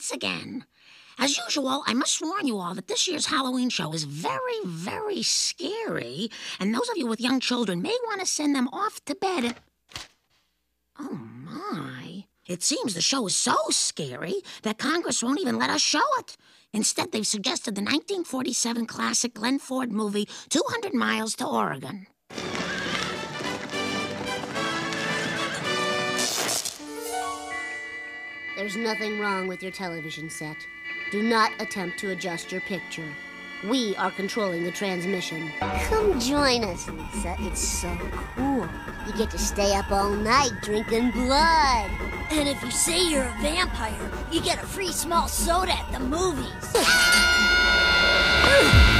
once again. As usual, I must warn you all that this year's Halloween show is very, very scary, and those of you with young children may want to send them off to bed. And... Oh my. It seems the show is so scary that Congress won't even let us show it. Instead, they've suggested the 1947 classic Glenn Ford movie, 200 Miles to Oregon. There's nothing wrong with your television set. Do not attempt to adjust your picture. We are controlling the transmission. Come join us, Lisa. It's so cool. You get to stay up all night drinking blood. And if you say you're a vampire, you get a free small soda at the movies.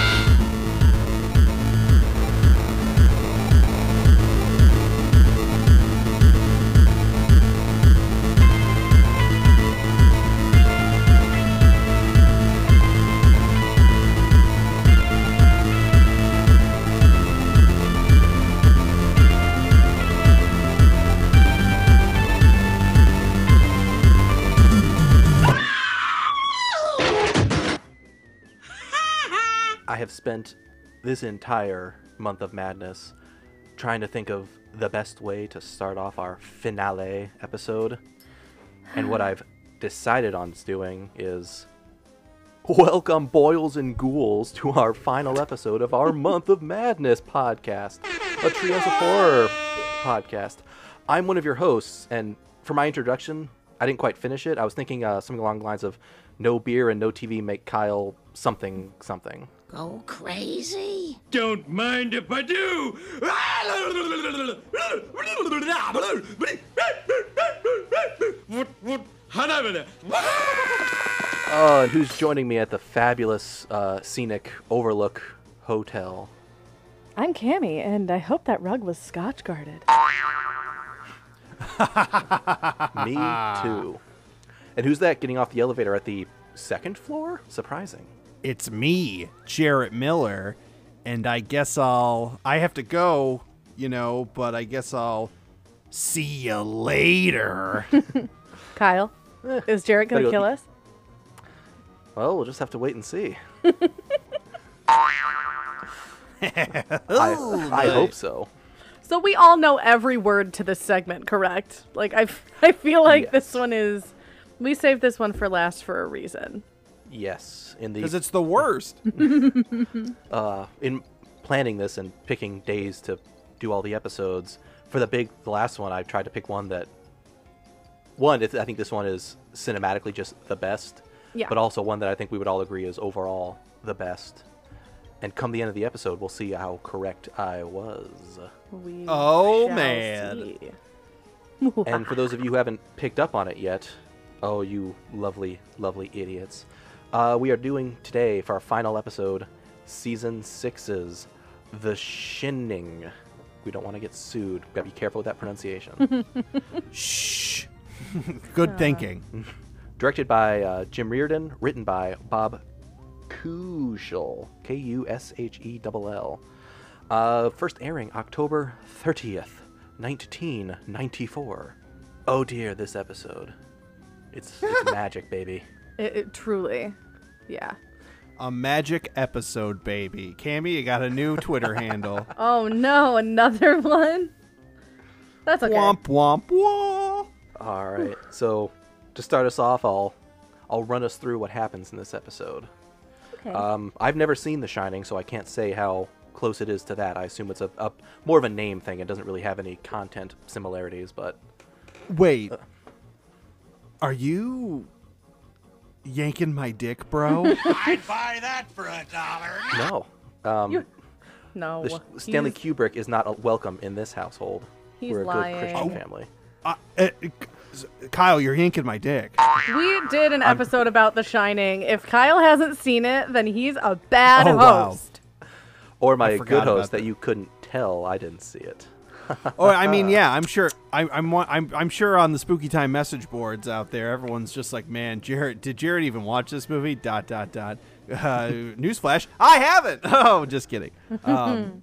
have spent this entire month of madness trying to think of the best way to start off our finale episode. And what I've decided on doing is welcome boils and ghouls to our final episode of our month of madness podcast, a Trios of Horror podcast. I'm one of your hosts, and for my introduction, I didn't quite finish it. I was thinking uh, something along the lines of no beer and no TV make Kyle something something. Go crazy? Don't mind if I do. What? What? Oh, and who's joining me at the fabulous uh, scenic Overlook Hotel? I'm Cammy, and I hope that rug was scotch guarded. Me too. And who's that getting off the elevator at the second floor? Surprising. It's me, Jarrett Miller, and I guess I'll. I have to go, you know, but I guess I'll see you later. Kyle, is Jarrett gonna go kill us? Well, we'll just have to wait and see. I, oh, I hope so. So we all know every word to this segment, correct? Like I, I feel like this one is. We saved this one for last for a reason. Yes, in the Because it's the worst. uh, in planning this and picking days to do all the episodes for the big the last one, I tried to pick one that one. I think this one is cinematically just the best, Yeah. but also one that I think we would all agree is overall the best. And come the end of the episode, we'll see how correct I was. We Oh, man. And for those of you who haven't picked up on it yet, oh, you lovely, lovely idiots. Uh, we are doing today, for our final episode, Season 6's The Shinning. We don't want to get sued. Gotta be careful with that pronunciation. Shh. Good thinking. Directed by uh, Jim Reardon, written by Bob Kushell. K U S H E L L. Uh, first airing October 30th, 1994. Oh dear, this episode. It's, it's magic, baby. It, it truly, yeah. A magic episode, baby. Cammy, you got a new Twitter handle. Oh no, another one. That's okay. Womp womp womp. All right. So, to start us off, I'll I'll run us through what happens in this episode. Okay. Um, I've never seen The Shining, so I can't say how close it is to that. I assume it's a, a more of a name thing. It doesn't really have any content similarities, but Wait. Are you yanking my dick, bro? I'd buy that for a dollar. no. Um, You- no. the Sh- Stanley he's, Kubrick is not a welcome in this household. He's We're a lying. good Christian Oh. family. uh, uh, Kyle, you're yanking my dick. We did an episode about The Shining. If Kyle hasn't seen it, then he's a bad Oh, wow. host. Or my forgot good about host that that. you couldn't tell. I didn't see it. Oh, I mean, yeah, I'm sure. I, I'm, I'm, I'm sure on the spooky time message boards out there, everyone's just like, "Man, Jarrett, did Jarrett even watch this movie?" Dot dot dot. Uh, newsflash: I haven't. Oh, just kidding. Um,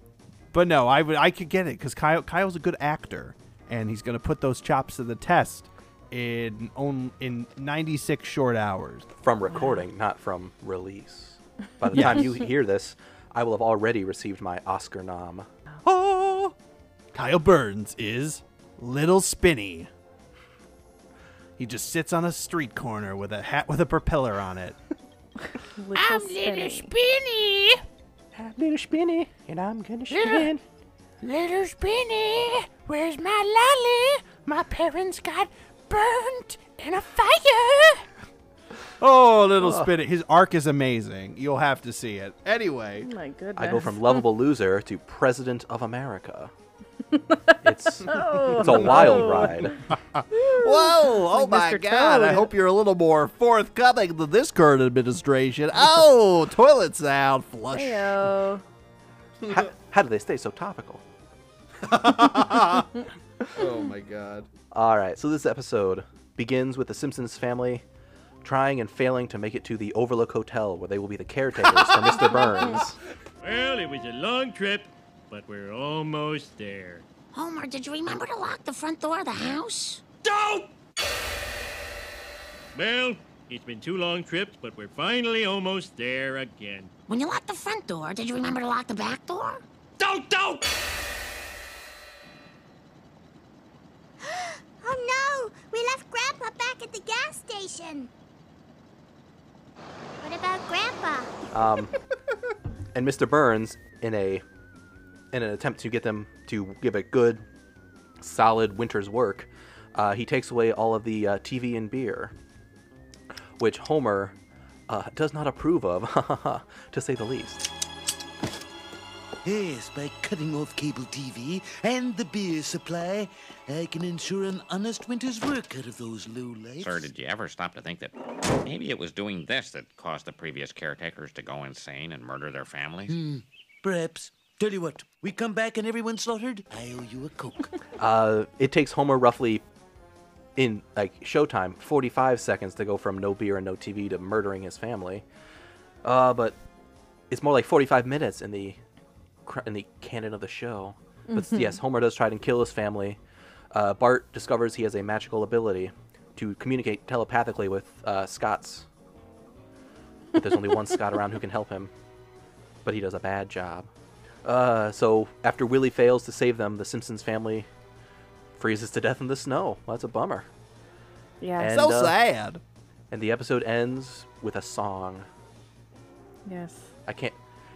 but no, I would, I could get it because Kyle, Kyle's a good actor, and he's gonna put those chops to the test in on, in 96 short hours. From recording, not from release. By the time you hear this, I will have already received my Oscar nom. Kyle Burns is Little Spinny. He just sits on a street corner with a hat with a propeller on it. Little spinning. Spinny, I'm little spinny, and I'm gonna spin. little Spinny, where's my lolly? My parents got burnt in a fire. Oh, Little Spinny. His arc is amazing. You'll have to see it. Anyway, Oh my goodness. I go from lovable loser to president of America. It's Oh, it's a wild ride. Whoa! Oh like my Mr. God! I hope you're a little more forthcoming than this current administration. Oh, toilet sound flush. How, how do they stay so topical? Oh my God! All right, so this episode begins with the Simpsons family trying and failing to make it to the Overlook Hotel, where they will be the caretakers for Mr. Burns. Well, it was a long trip, but we're almost there. Homer, did you remember to lock the front door of the house? Don't! Well, it's been two long trips, but we're finally almost there again. When you locked the front door, did you remember to lock the back door? Don't, don't! Oh no! We left Grandpa back at the gas station. What about Grandpa? Um, and Mr. Burns, in a in an attempt to get them to give a good, solid winter's work, uh, he takes away all of the uh, TV and beer, which Homer uh, does not approve of, to say the least. Yes, by cutting off cable TV and the beer supply, I can ensure an honest winter's work out of those lowlifes. Sir, did you ever stop to think that maybe it was doing this that caused the previous caretakers to go insane and murder their families? Perhaps. Tell you what, we come back and everyone's slaughtered, I owe you a Coke. Uh, it takes Homer roughly, in like Showtime, 45 seconds to go from no beer and no TV to murdering his family. Uh, but it's more like 45 minutes in the in the canon of the show. But yes, Homer does try to kill his family. Uh, Bart discovers he has a magical ability to communicate telepathically with uh, Scots. But there's only one Scot around who can help him, but he does a bad job. Uh, so after Willie fails to save them, the Simpsons family freezes to death in the snow. Well, that's a bummer. Yeah. And, so uh, sad. And the episode ends with a song. yes. I can't.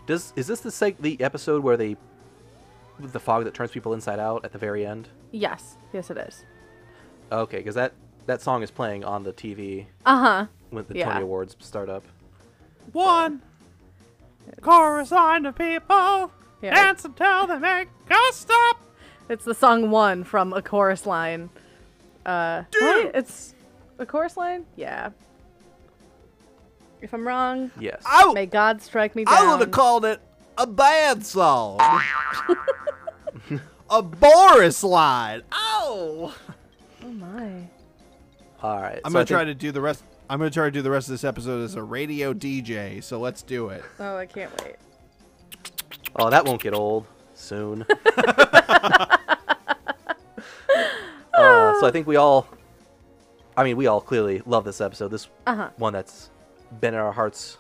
Does is this the seg- the episode where they the fog that turns people inside out at the very end? Yes. Yes, it is. Okay, because that that song is playing on the TV Uh huh. when the Yeah. Tony Awards start up. One chorus line of people Yeah. dance until they make us stop. It's the song one from a chorus line. Uh, right? It's a chorus line? Yeah. If I'm wrong, Yes. I, may God strike me down. I would have called it a bad song. a Boris line. Oh. oh my. All right. I'm so gonna try to do the rest. I'm gonna try to do the rest of this episode as a radio DJ. So let's do it. Oh, I can't wait. Oh, that won't get old soon. uh, so I think we all, I mean, we all clearly love this episode. This Uh-huh. one that's been in our hearts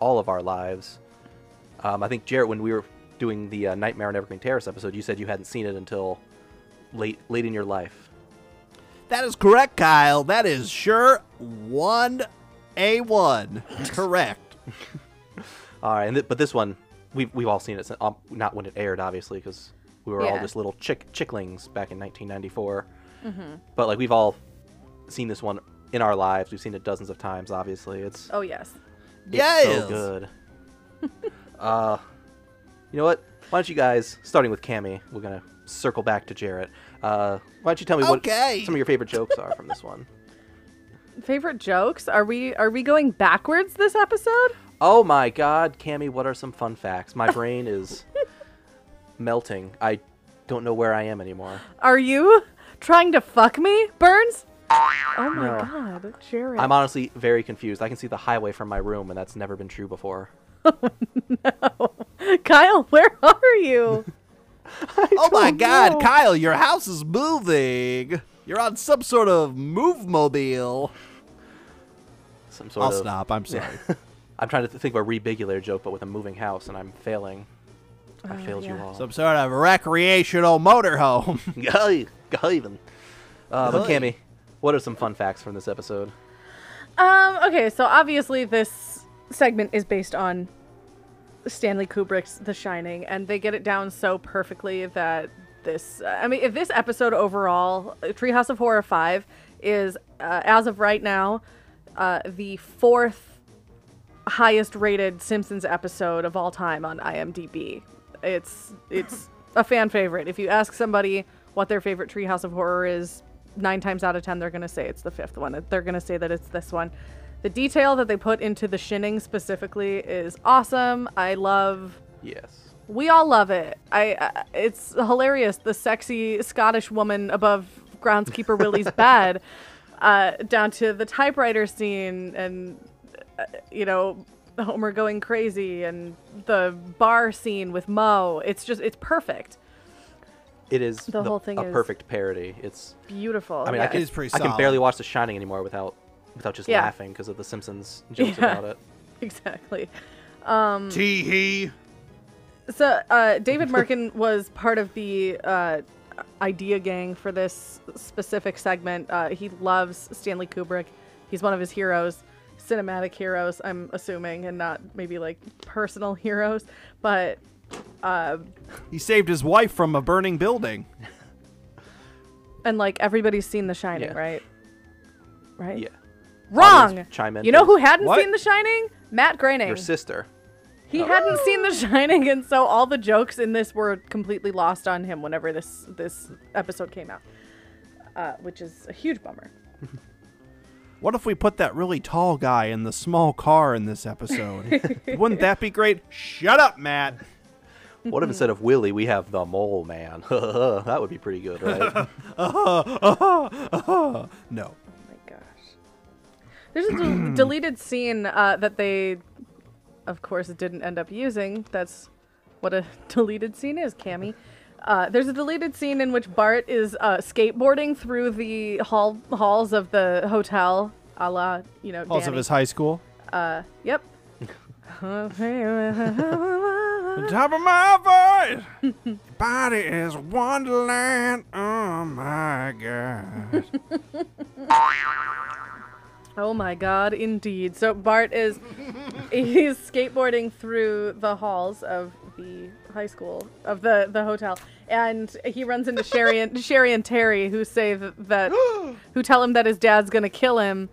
all of our lives. Um, I think Jarrett, when we were doing the uh, Nightmare on Evergreen Terrace episode, you said you hadn't seen it until late, late in your life. That is correct, Kyle. That is sure one a one. Correct. All right, and th- but this one, we've we've all seen it. sin- Um, not when it aired, obviously, because we were all just little chick chicklings back in 1994. Mm-hmm. But like we've all seen this one in our lives. We've seen it dozens of times. Obviously, it's Oh, yes. it's Yes. so good. uh, you know what? Why don't you guys, starting with Cammy, we're gonna circle back to Jarrett. Uh, why don't you tell me Okay. what some of your favorite jokes are from this one? Favorite jokes? Are we are we going backwards this episode? Oh my God, Cammy, what are some fun facts? My brain is melting. I don't know where I am anymore. Are you trying to fuck me, Burns? Oh my No. god, Jarrett. I'm honestly very confused. I can see the highway from my room, and that's never been true before. Oh, no. Kyle, where are you? Oh my don't God. Kyle, your house is moving. You're on some sort of move mobile. Some sort I'll of. stop. I'm sorry. I'm trying to th- think of a rebigulator joke, but with a moving house, and I'm failing. I Oh, failed you all. some sort of recreational motorhome. Guy, guy even. Uh, but Guy. Cammy, what are some fun facts from this episode? Um, okay, so obviously this segment is based on Stanley Kubrick's The Shining, and they get it down so perfectly that this, I mean, if this episode overall, Treehouse of Horror 5, is, uh, as of right now, uh, the fourth highest rated Simpsons episode of all time on IMDb. It's it's a fan favorite. If you ask somebody what their favorite Treehouse of Horror is, nine times out of ten they're gonna say it's the fifth one. They're gonna say that it's this one. The detail that they put into the shinning specifically is awesome. I love. Yes. We all love it. I. I it's hilarious. The sexy Scottish woman above groundskeeper Willie's bed, uh, down to the typewriter scene and uh, you know Homer going crazy and the bar scene with Moe. It's just it's perfect, It is The whole thing a is- perfect parody. It's. beautiful. I mean, yeah. I can, is pretty I can barely watch The Shining anymore without without just Yeah. laughing because of the Simpsons jokes Yeah. about it. exactly. Tee hee. So uh, David Mirkin was part of the uh, idea gang for this specific segment. Uh, he loves Stanley Kubrick. He's one of his heroes, cinematic heroes. I'm assuming, and not maybe like personal heroes. But uh, He saved his wife from a burning building. and like everybody's seen The Shining, Yeah. right? Right. Yeah. Wrong. Chime in, you know who hadn't What? seen The Shining? Matt Groening. Your sister. He hadn't seen The Shining, and so all the jokes in this were completely lost on him whenever this this episode came out, uh, which is a huge bummer. What if we put that really tall guy in the small car in this episode? Wouldn't that be great? Shut up, Matt. What if instead of Willie we have the Mole Man? that would be pretty good, right? No. Oh my gosh. There's a del- deleted scene uh, that they, of course, didn't end up using. That's what a deleted scene is, Cammy. Uh, there's a deleted scene in which Bart is uh, skateboarding through the hall halls of the hotel, a la, you know, Halls of his high school. Uh, yep. On top of my voice. Your body is wonderland. Oh my god. Oh my god, indeed. So Bart is he's skateboarding through the halls of the high school of the the hotel and he runs into Sherry and Sherry and Terry who say that, that who tell him that his dad's going to kill him.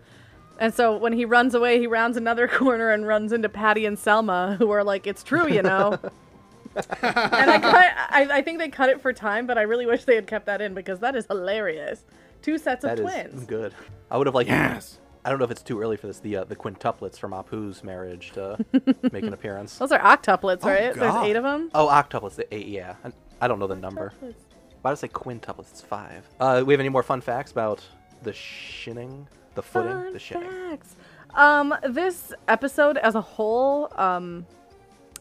And so when he runs away, he rounds another corner and runs into Patty and Selma who are like it's true, you know. and I, cut, I I think they cut it for time, but I really wish they had kept that in because that is hilarious. Two sets of That is twins. good. I would have like Yes. I don't know if it's too early for this. The uh, the quintuplets from Apu's marriage to make an appearance. Those are octuplets, right? There's God. eight of them. Oh, octuplets. The eight. Yeah. I, I don't know the number. Why did I say quintuplets? It's five. Uh, we have any more fun facts about the shinning, the footing, Fun the shinning? facts. Um, this episode as a whole, um,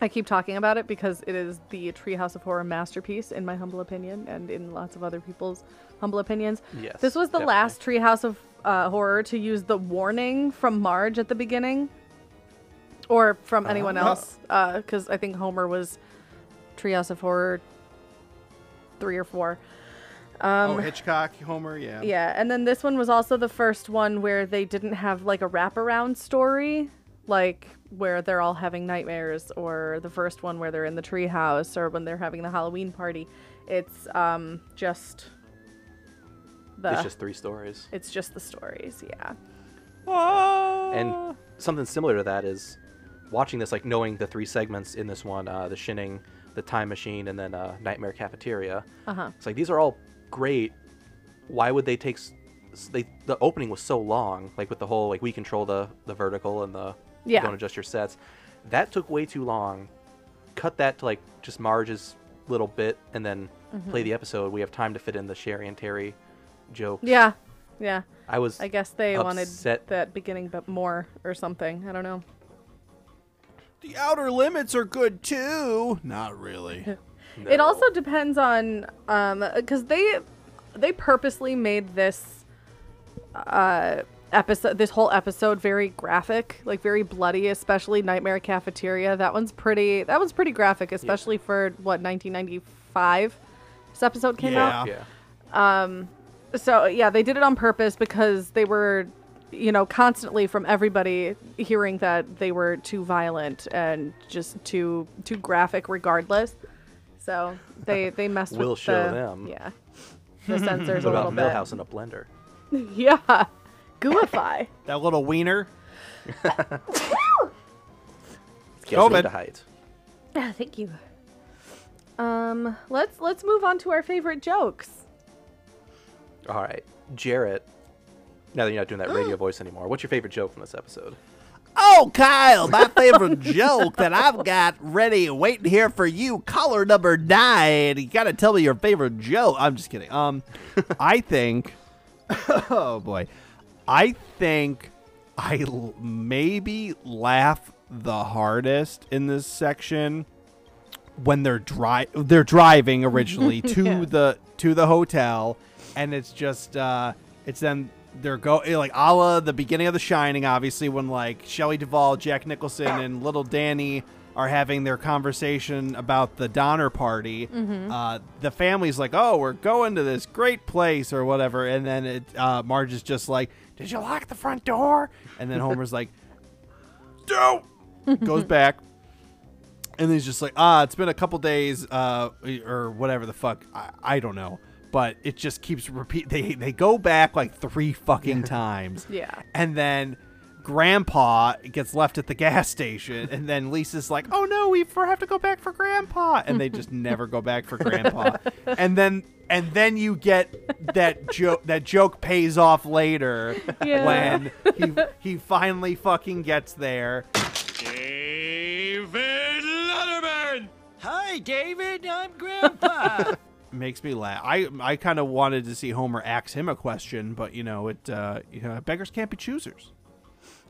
I keep talking about it because it is the Treehouse of Horror masterpiece, in my humble opinion, and in lots of other people's humble opinions. Yes, This was the definitely. last Treehouse of uh, Horror to use the warning from Marge at the beginning, or from anyone Oh. else, because I think Homer was Treehouse of Horror three or four. Um, oh, Hitchcock, Homer, yeah. Yeah, and then this one was also the first one where they didn't have like a wraparound story, like where they're all having nightmares, or the first one where they're in the treehouse, or when they're having the Halloween party. It's um just the It's just three stories. it's just the stories, yeah. And something similar to that is watching this, like knowing the three segments in this one: uh, the shinning, the time machine, and then uh, Nightmare Cafeteria. Uh huh. It's like these are all great. Why would they take? They the opening was so long, like with the whole like we control the the vertical and the Yeah. don't adjust your sets. That took way too long. Cut that to like just Marge's little bit, and then Mm-hmm. play the episode. We have time to fit in the Sherry and Terry jokes. Yeah, yeah. I was. I guess they wanted upset. that beginning, but more or something. I don't know. The outer limits are good too. Not really. It also depends on um because they they purposely made this uh episode this whole episode very graphic, like very bloody, especially Nightmare Cafeteria. That one's pretty that one's pretty graphic, especially for what 1995 this episode came out. Yeah. Yeah. So yeah, they did it on purpose because they were, you know, constantly from everybody hearing that they were too violent and just too too graphic, regardless. So they they messed We'll with show the, them. Yeah, the censors a What little about bit. Milhouse in a blender? Yeah, gooify. That little wiener. Guess COVID. the height. Ah, thank you. Um, let's let's move on to our favorite jokes. All right, Jarrett. Now that you're not doing that radio voice anymore, what's your favorite joke from this episode? Oh, Kyle, my favorite joke that I've got ready, waiting here for you. Caller number nine. You gotta tell me your favorite joke. I'm just kidding. Um, I think. Oh boy, I think I l- maybe laugh the hardest in this section when they're dri- they're driving originally to Yeah. the to the hotel and it's just uh it's then they're go eh, like a la the beginning of the shining obviously when like Shelley Duvall, Jack Nicholson and little Danny are having their conversation about the Donner party. Uh, the family's like, "Oh, we're going to this great place or whatever," and then it uh, Marge is just like, "Did you lock the front door?" And then Homer's like, "No." Goes back, and he's just like, ah, it's been a couple days, uh, or whatever the fuck. I, I don't know. But it just keeps repeat. They they go back like three fucking times. Yeah. And then Grandpa gets left at the gas station, and then Lisa's like, "Oh no, we have to go back for Grandpa," and they just never go back for Grandpa. And then and then you get that joke. That joke pays off later Yeah. when he he finally fucking gets there. David Letterman! Hi, David. I'm Grandpa. makes me laugh. I I kind of wanted to see Homer ask him a question, but you know, it uh, you know, beggars can't be choosers.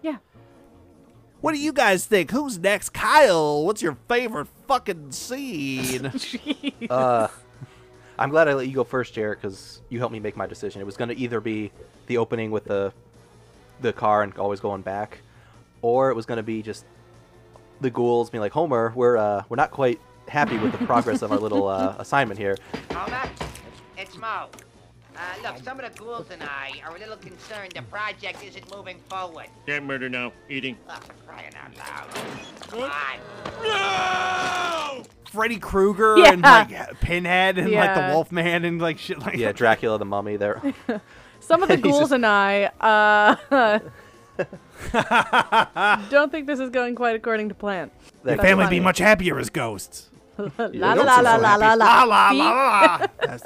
Yeah. What do you guys think? Who's next? Kyle, what's your favorite fucking scene? Uh, I'm glad I let you go first, Jarrett, because you helped me make my decision. It was going to either be the opening with the the car and always going back, or it was going to be just the ghouls being like, Homer, we're uh, we're not quite happy with the progress of our little uh, assignment here. Homer, it's, it's Moe. Uh, look, some of the ghouls and I are a little concerned the project isn't moving forward. Can't murder now. Eating. Oh, for crying out loud. Come on. No! Freddy Krueger Yeah. and like Pinhead and like the Yeah. Wolfman and like shit like Yeah, Dracula the Mummy there. Some of the ghouls just- and I uh, don't think this is going quite according to plan. The That- family funny. be much happier as ghosts. la la la so la la happy. la La la la la.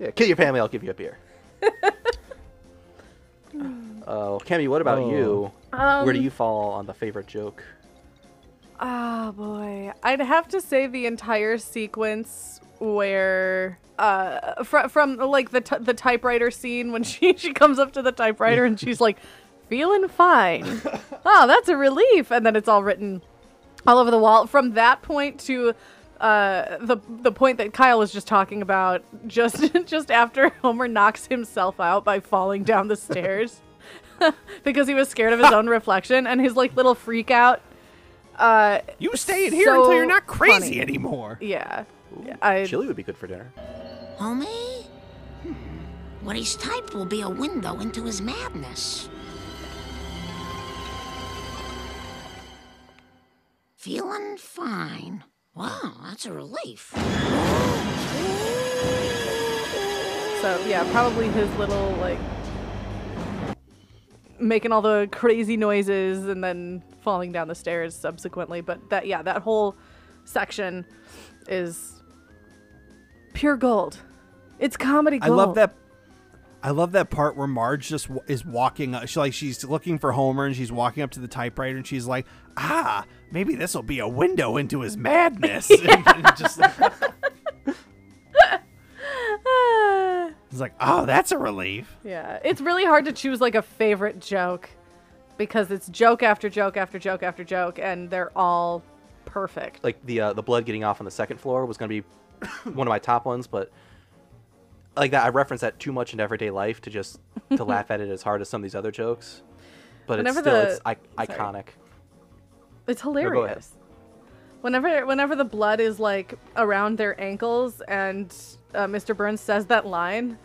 Yeah, kill your family, I'll give you a beer. Oh, Cammy, what about you? Where do Um, you fall on the favorite joke? Oh boy, I'd have to say the entire sequence where uh fr- from like the t- the typewriter scene when she she comes up to the typewriter and she's like feeling fine. oh, that's a relief and then it's all written all over the wall from that point to uh the the point that Kyle was just talking about just just after Homer knocks himself out by falling down the stairs because he was scared of his own reflection and his like little freak out uh you stay in here So until you're not crazy funny. anymore. yeah. I Chili would be good for dinner. Homie? Hmm. What he's typed will be a window into his madness. Feeling fine. Wow, that's a relief. So yeah, probably his little like making all the crazy noises and then falling down the stairs subsequently. But that yeah, that whole section is pure gold. It's comedy gold. I gold. love that. I love that part where Marge just w- is walking. Up, she like she's looking for Homer and she's walking up to the typewriter and she's like, "Ah, maybe this will be a window into his madness." and, and just it's like, "Oh, that's a relief." yeah, it's really hard to choose like a favorite joke because it's joke after joke after joke after joke, and they're all perfect. Like the uh, the blood getting off on the second floor was going to be one of my top ones, but like that. I reference that too much in everyday life to just to laugh at it as hard as some of these other jokes. But Whenever it's still the- it's I- iconic. It's hilarious. Whenever whenever the blood is like around their ankles and uh, Mr. Burns says that line,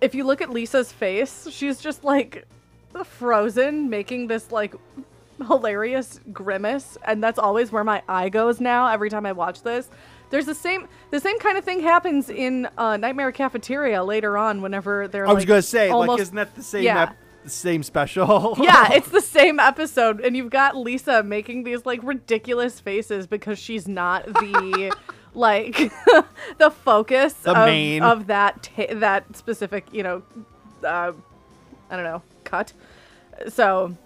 if you look at Lisa's face, she's just like frozen, making this like hilarious grimace, and that's always where my eye goes now every time I watch this. There's the same the same kind of thing happens in uh, Nightmare Cafeteria later on whenever they're I was like, gonna say, almost, like, isn't that the same Yeah. ep- the same special? yeah, it's the same episode, and you've got Lisa making these like ridiculous faces because she's not the like the focus The of, main. of that ta- that specific you know uh, I don't know cut. So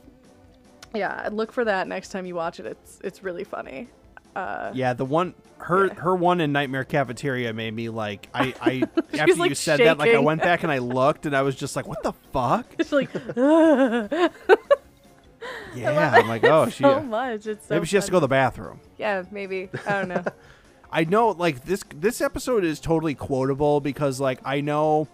yeah, look for that next time you watch it. It's it's really funny. Uh, Yeah, the one her her one in Nightmare Cafeteria made me like I I after you like, said that like I went back and I looked and I was just like what the fuck? It's like Yeah, I'm like oh she so much. It's so maybe she has to go to the bathroom. Yeah, maybe. I don't know. I know like this this episode is totally quotable because like I know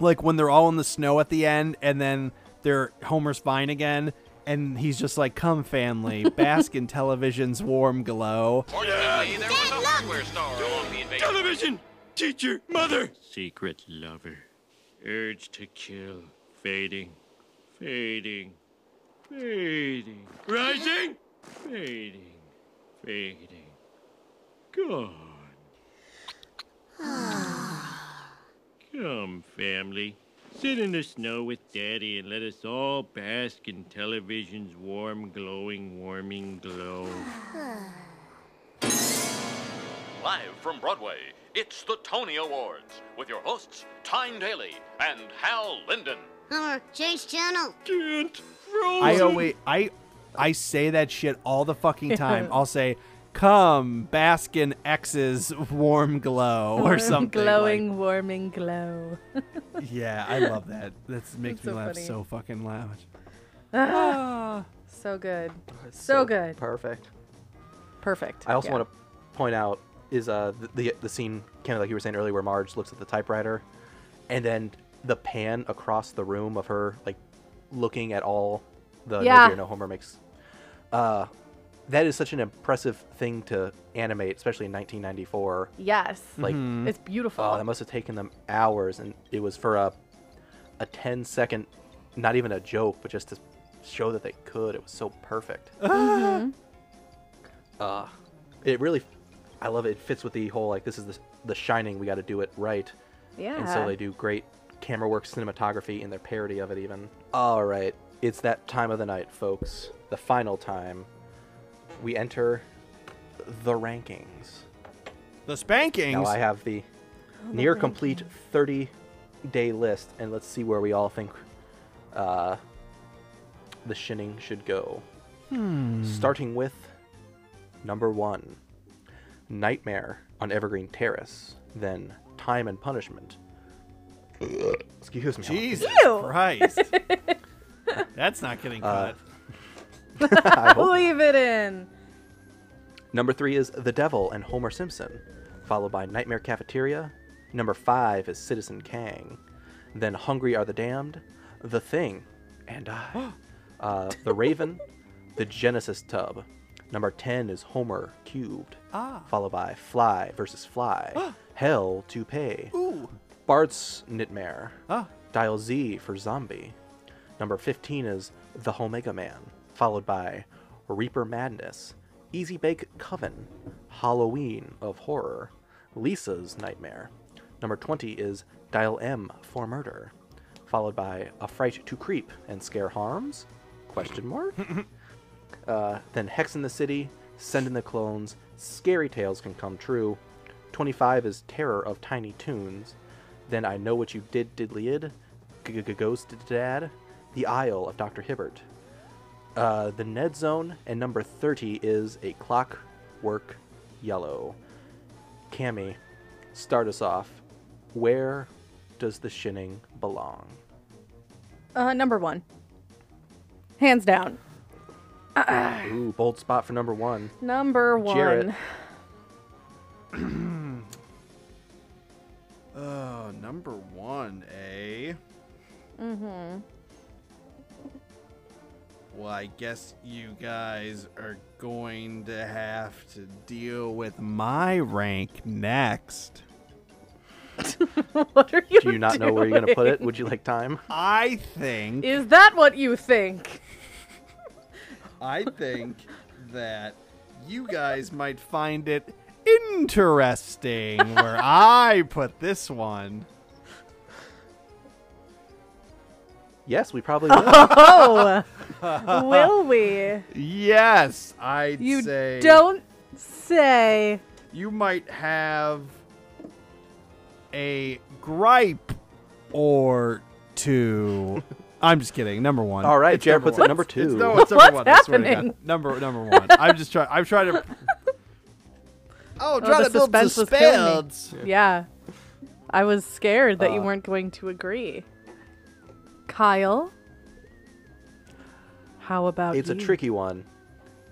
like when they're all in the snow at the end and then they're Homer's fine again and he's just like come family bask in television's warm glow. Fortunately, there was a hardware store along the invasion. Television! Teacher! Mother! Secret lover. Urge to kill. Fading. Fading. Fading. Rising! Fading. Fading. Gone. Come, family. Sit in the snow with Daddy and let us all bask in television's warm, glowing, warming glow. Live from Broadway, it's the Tony Awards with your hosts, Tyne Daly and Hal Linden. Homer, change channel. Can't. I always I I say that shit all the fucking time. I'll say come bask in X's warm glow or Warm, something. like- glowing, warming glow. yeah, I love that. That makes That's me so laugh funny. so fucking loud. Ah, so good. It's So good. Perfect. Perfect. I also yeah. want to point out is uh the, the the scene kind of like you were saying earlier where Marge looks at the typewriter, and then the pan across the room of her like looking at all the Yeah. No Beer No Homer makes. Uh, that is such an impressive thing to animate, especially in 1994. Yes. Like, It's beautiful. oh, that must have taken them hours, and it was for a a 10 second, not even a joke, but just to show that they could. It was so perfect. Mhm. uh it really i love it it fits with the whole like this is the, the shining we got to do it right Yeah. and so they do great camera work cinematography in their parody of it even all right it's that time of the night folks the final time we enter the rankings The spankings. now i have the near complete 30 day list and let's see where we all think uh, the shinning should go Hmm. starting with number one nightmare on evergreen terrace then time and punishment excuse me Jesus Christ. That's not getting Uh, cut. I hope Leave it in. Number three is The Devil and Homer Simpson, followed by Nightmare Cafeteria. Number five is Citizen Kang. Then Hungry Are the Damned, The Thing, and I. uh, the Raven, The Genesis Tub. Number 10 is Homer Cubed, Ah. followed by Fly versus Fly, Hell to Pay, Ooh. Bart's Nightmare, Ah. Dial Z for Zombie. Number 15 is The Omega Man, followed by Reaper Madness, Easy Bake Coven, Halloween of Horror, Lisa's Nightmare. Number 20 is Dial M for Murder, followed by A Fright to Creep and Scare Harms? Question mark? uh, then Hex in the City, Send in the Clones, Scary Tales Can Come True. 25 is Terror of Tiny Toons. Then I Know What You Did, Diddlyid, Ghost Dad, The Isle of Dr. Hibbert. Uh, the Ned Zone, and number 30 is A Clockwork Yellow. Cammy, start us off. Where does the shinning belong? Uh, number one. Hands down. Ooh, bold spot for number one. Number one. Jarrett. Oh number one, eh? Mm-hmm. Well, I guess you guys are going to have to deal with my rank next. what are you Do you not know where you're gonna put it? Would you like time? I think Is that what you think? I think that you guys might find it interesting where I put this one. Yes, we probably will. Oh, will we? Yes, I'd You say don't say. you might have a gripe or two. I'm just kidding. Number one. All right, It's Jarrett number puts it one. number It's- two. no, it's number What's one. I swear happening? Number number one. I'm just trying. I'm trying to. Oh, Oh, trying the to build suspense was suspense. Yeah. I was scared that you Uh, weren't going to agree. Kyle, how about it's a tricky one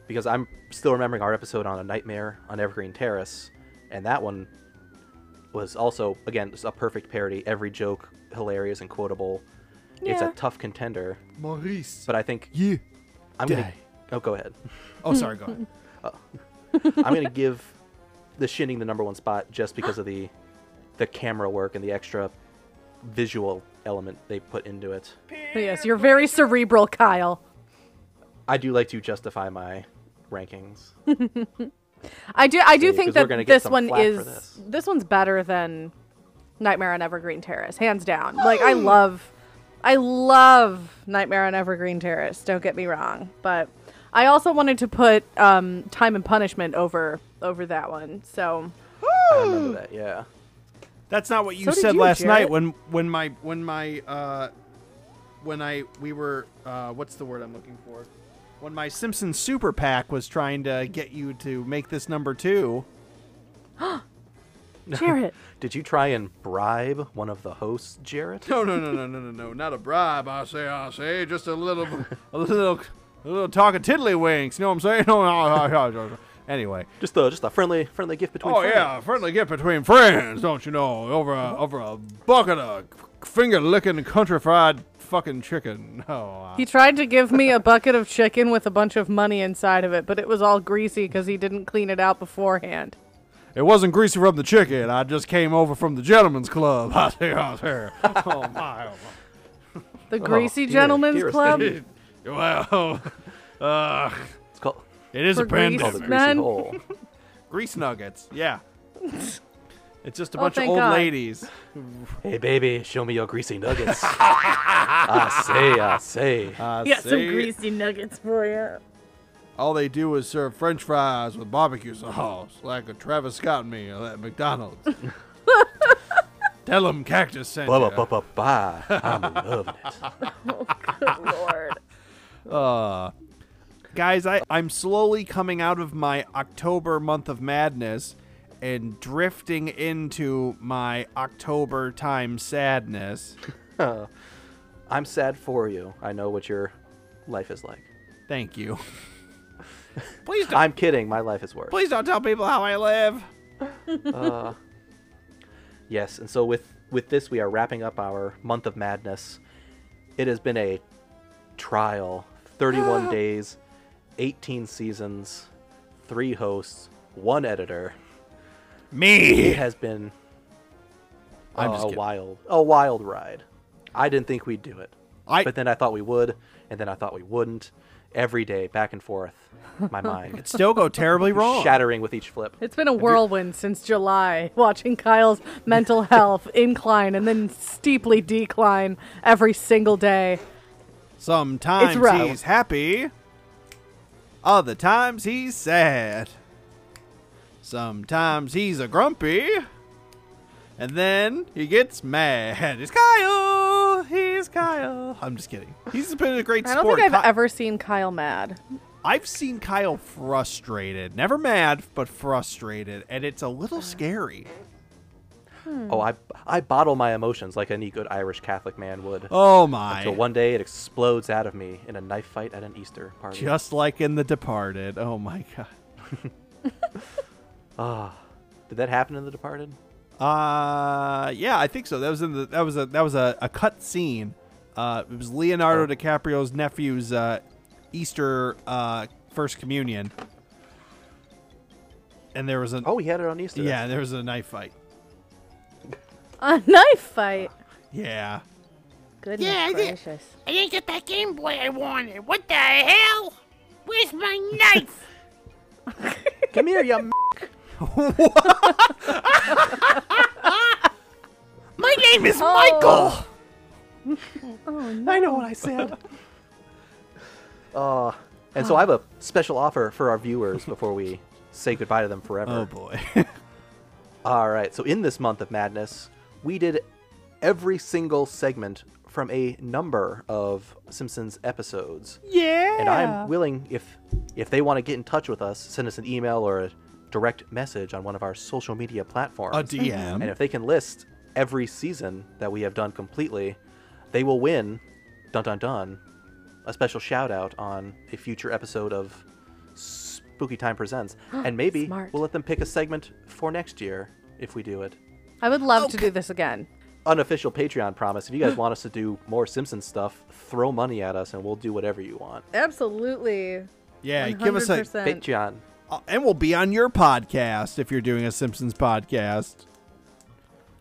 because I'm still remembering our episode on a nightmare on Evergreen Terrace, and that one was also again just a perfect parody. Every joke hilarious and quotable. It's a tough contender, Maurice. but I think You. I'm gonna. Oh, go ahead. Oh, sorry. Go ahead. Oh. I'm gonna give the Shinning the number one spot just because of the the camera work and the extra visual element they put into it. Yes, you're very cerebral, Kyle. I do like to justify my rankings. I do. I do See, think that this one is this. this one's better than Nightmare on Evergreen Terrace, hands down. Like I love, I love Nightmare on Evergreen Terrace. Don't get me wrong, but I also wanted to put um, Time and Punishment over over that one. So I remember that. Yeah. That's not what you So said you, last night when when my when my uh when I we were uh what's the word I'm looking for? When my Simpsons super PAC was trying to get you to make this number 2. Jarrett, Did you try and bribe one of the hosts, Jarrett? No, no, no, no, no, no, no, not a bribe. I say, I say, just a little, a little, a little talk of tiddlywinks. You know what I'm saying? anyway. Just a just a friendly friendly gift between. Oh friends. yeah, a friendly gift between friends, don't you know? Over a over a bucket of finger licking country fried fucking chicken. Oh, uh, he tried to give me a bucket of chicken with a bunch of money inside of it, but it was all greasy because he didn't clean it out beforehand. it wasn't greasy from the chicken. I just came over from the gentleman's club. I say, I say. Oh my. Oh, The Greasy dear, Gentlemen's Club. me. my. well, uh, It's called it is For a grease called the pandemic. greasy Men. hole. Grease nuggets. Yeah. It's just a Oh, bunch of thank old God. ladies. Hey baby, show me your greasy nuggets. I say, I say. Uh, Got some see? greasy nuggets for you. All they do is serve French fries with barbecue sauce, like a Travis Scott meal at McDonald's. Tell them Cactus sent Ba ya. ba ba ba. I'm loving it. Oh, good lord. Uh, guys, I, I'm slowly coming out of my October month of madness and drifting into my October time sadness. I'm sad for you. I know what your life is like. Thank you. please don't. I'm kidding. My life is worse. Please don't tell people how I live. Uh, yes, and so with with this, we are wrapping up our month of madness. It has been a trial: 31 days, 18 seasons, three hosts, one editor. Me. It Me. has been I'm uh, just a kidding. wild, a wild ride. I didn't think we'd do it, I but then I thought we would, and then I thought we wouldn't. Every day, back and forth, my mind it still go terribly wrong. shattering with each flip. It's been a whirlwind since July, watching Kyle's mental health incline and then steeply decline every single day. Sometimes he's happy. Other times he's sad. Sometimes he's a grumpy. And then he gets mad. It's Kyle. He's Kyle. I'm just kidding. He's been a great sport. I don't sport. think I've Ky- ever seen Kyle mad. I've seen Kyle frustrated. Never mad, but frustrated. And it's a little scary. Oh, I I bottle my emotions like any good Irish Catholic man would. Oh my. Until one day it explodes out of me in a knife fight at an Easter party. Just like in The Departed. Oh my god. Ah, did that happen in The Departed? Uh, yeah, I think so. That was in the that was a that was a, a cut scene. Uh, it was Leonardo DiCaprio's nephew's uh, Easter uh, first communion, and there was an Oh, he had it on Easter. yeah, there was a knife fight. A knife fight. Yeah, Goodness Yeah, I did. gracious. I didn't get that Game Boy I wanted. What the hell? Where's my knife? Come here, you. m- My name is Oh. Michael. Oh no. I know what I said. Uh, and so I have a special offer for our viewers before we say goodbye to them forever. Oh boy. All right. So in this month of madness, we did every single segment from a number of Simpsons episodes. yeah. And I'm willing if if they want to get in touch with us, send us an email or a direct message on one of our social media platforms. a DM. Mm-hmm. And if they can list every season that we have done completely, they will win dun dun dun a special shout out on a future episode of Spooky Time Presents. And maybe Smart. we'll let them pick a segment for next year if we do it. I would love to do this again. Unofficial Patreon promise. If you guys want us to do more Simpsons stuff, throw money at us and we'll do whatever you want. Absolutely. yeah, give us a 100%. Patreon. uh, and we'll be on your podcast if you're doing a Simpsons podcast.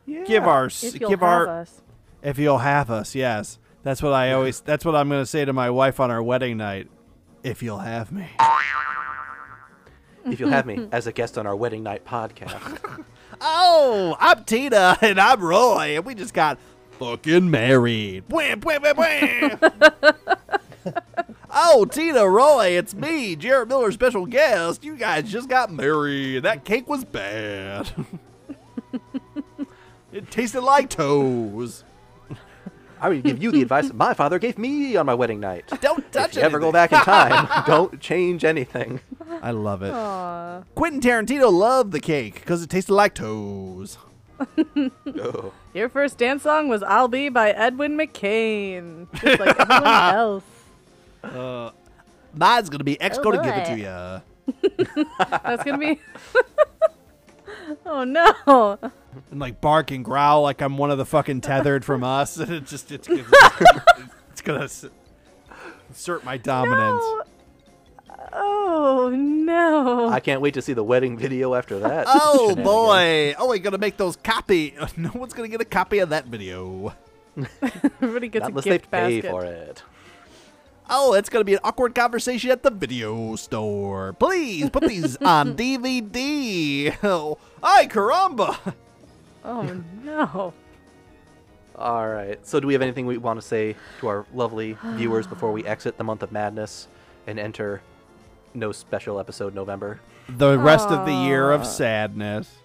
Yeah. Give our If you'll give have our us. if you'll have us. Yes, that's what I always. That's what I'm going to say to my wife on our wedding night. If you'll have me. If you'll have me as a guest on our wedding night podcast. Oh, I'm Tina and I'm Roy, and we just got fucking married. Wham, wham, wham, wham. oh, Tina, Roy, it's me, Jarrett Miller, special guest. You guys just got married. That cake was bad. it tasted like toes. I would give you the advice my father gave me on my wedding night. Don't touch it. you ever go back in time, don't change anything. I love it. Aw. Quentin Tarantino loved the cake because it tasted like toes. Oh. Your first dance song was I'll Be by Edwin McCain. Just like everyone else. Uh, mine's gonna be X Oh, gonna give it to ya. That's going to be. oh no. And like bark and growl like I'm one of the fucking tethered from us, and it just it's gonna, it's gonna assert my dominance. No. Oh no. I can't wait to see the wedding video after that. Oh boy! Oh, we gonna make those copy. No one's gonna get a copy of that video. Everybody gets Not a gift they pay basket. for it. Oh, it's gonna be an awkward conversation at the video store. Please put these on DVD. Oh, ay caramba! Oh no. All right. So, do we have anything we want to say to our lovely viewers before we exit the month of madness and enter no special episode November? The rest of the year of sadness.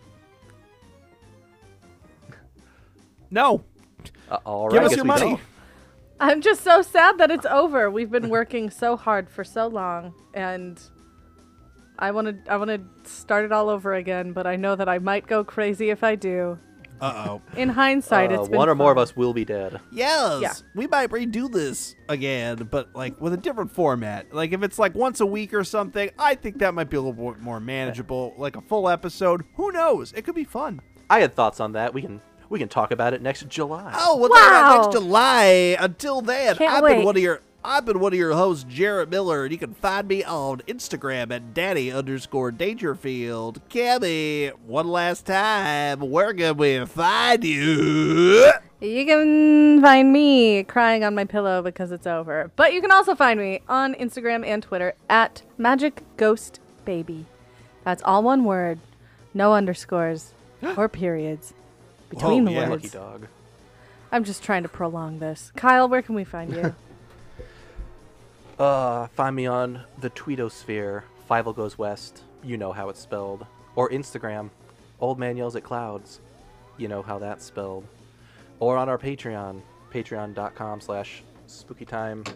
No, Uh, all right. give us your money. don't. I'm just so sad that it's over. We've been working so hard for so long and I want to I want to start it all over again, but I know that I might go crazy if I do. Uh oh. In hindsight, Uh, it's been one or more of fun. us will be dead. Yes. Yeah. We might redo this again, but like with a different format. Like if it's like once a week or something, I think that might be a little bit more manageable. Like a full episode. Who knows? It could be fun. I had thoughts on that. We can we can talk about it next July. Oh, we'll talk about Wow. next July. Until then, Can't I've been one of your I've been one of your hosts, Jarrett Miller, and you can find me on Instagram at Daddy underscore Dangerfield. Cammy, one last time, where can we find you? You can find me crying on my pillow because it's over. But you can also find me on Instagram and Twitter at Magic Ghost Baby. That's all one word, no underscores or periods between the yeah. words. Lucky dog. I'm just trying to prolong this. Kyle, where can we find you? Uh, find me on the Tweetosphere. Five goes west. You know how it's spelled. Or Instagram. Old man yells at clouds. You know how that's spelled. Or on our Patreon. Patreon.com slash spookytime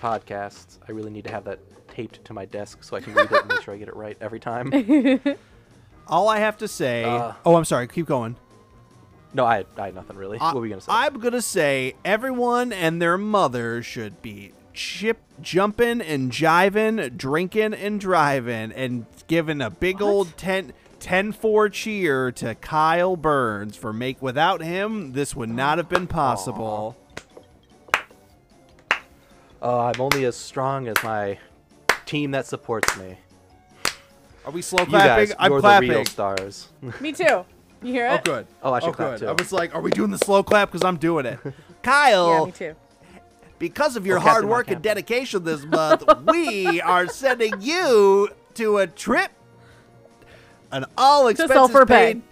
podcast. I really need to have that taped to my desk so I can read it and make sure I get it right every time. All I have to say. Uh, oh, I'm sorry. Keep going. No, I, I had nothing really. I- what were we gonna say? I'm gonna say everyone and their mother should be chip jumping and jiving, drinking and driving, and giving a big old ten, 10-4 cheer to Kyle Burns for make without him this would not have been possible. Uh, I'm only as strong as my team that supports me. Are we slow You clapping? guys, I'm you're clapping. the real stars. Me too. You hear it? Oh good. Oh, I should oh, clap good. too. I was like, are we doing the slow clap cuz I'm doing it. Kyle, Yeah, me too. Because of your Oh, Captain, hard work and dedication this month, we are sending you to a trip an all To expenses Sulphur Bay. paid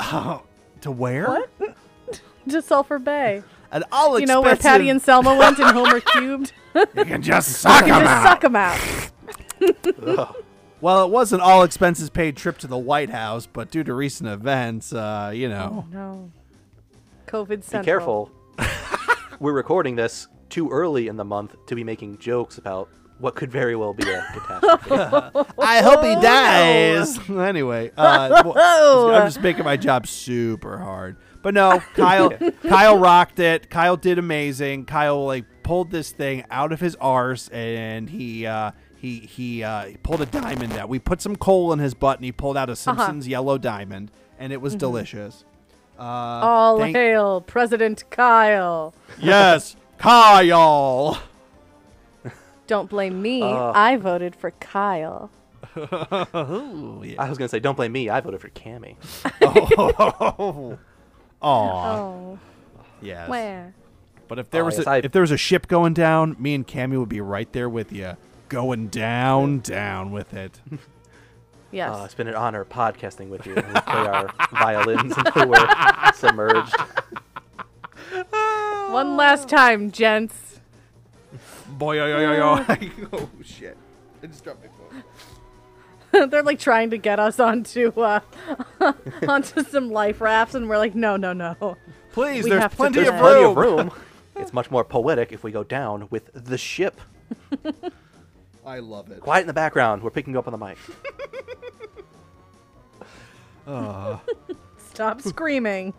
Oh, to where? What? To Sulphur Bay. An all You know where Patty and Selma went and Homer cubed? You can just suck them just out. suck 'em out. Well, it was an all expenses paid trip to the White House, but due to recent events, uh, you know. No. COVID Be careful. We're recording this too early in the month to be making jokes about what could very well be a catastrophe. I hope he dies. anyway, uh, well, I'm just making my job super hard. But no, Kyle, Kyle rocked it. Kyle did amazing. Kyle like pulled this thing out of his arse, and he uh, he he uh, he pulled a diamond out. We put some coal in his butt, and he pulled out a Simpsons yellow diamond, and it was delicious. Uh, All thank- hail President Kyle. yes, Kyle. Don't blame me. Uh. I voted for Kyle. Ooh, yeah. I was gonna say, don't blame me. I voted for Cammy. oh. Aw. Oh, Yes. where? But if there Oh, was yes, a, I- if there was a ship going down, me and Cammy would be right there with you, going down, down with it. Yes. Uh, it's been an honor podcasting with you. We play our violins until we're submerged. One last time, gents. Boy, yo, yo, yo, yo. oh shit! I just dropped my phone. They're like trying to get us onto uh, onto some life rafts, and we're like, no, no, no. Please, We there's plenty of that. Plenty room. of room. It's much more poetic if we go down with the ship. I love it. Quiet in the background. We're picking you up on the mic. Uh, Stop screaming.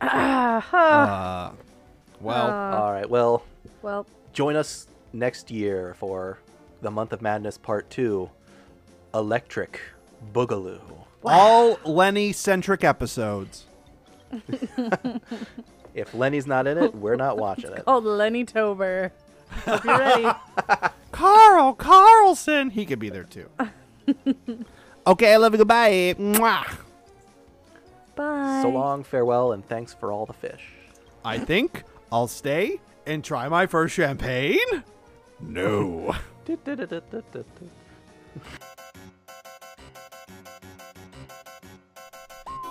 Ah, uh, well, All right. Well, well, join us next year for the Month of Madness Part 2 Electric Boogaloo. all Lenny-centric episodes. If Lenny's not in it, we're not watching it. called Lenny Tober. Hope you're ready. Carl Carlson. He could be there too. okay, I love you. Goodbye. Mwah. Bye. So long, farewell, and thanks for all the fish. I think I'll stay and try my first champagne. No.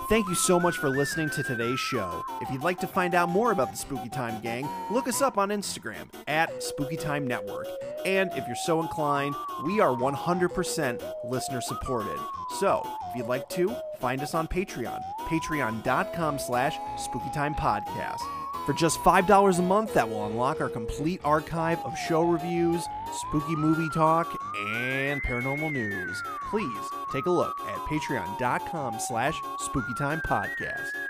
Thank you so much for listening to today's show. If you'd like to find out more about the Spooky Time Gang, look us up on Instagram at Spooky Time Network. And if you're so inclined, we are 100% listener supported. So, if you'd like to, find us on Patreon, patreon.com slash spookytimepodcast. For just $5 a month, that will unlock our complete archive of show reviews, spooky movie talk, and paranormal news. Please take a look at patreon.com slash spookytimepodcast.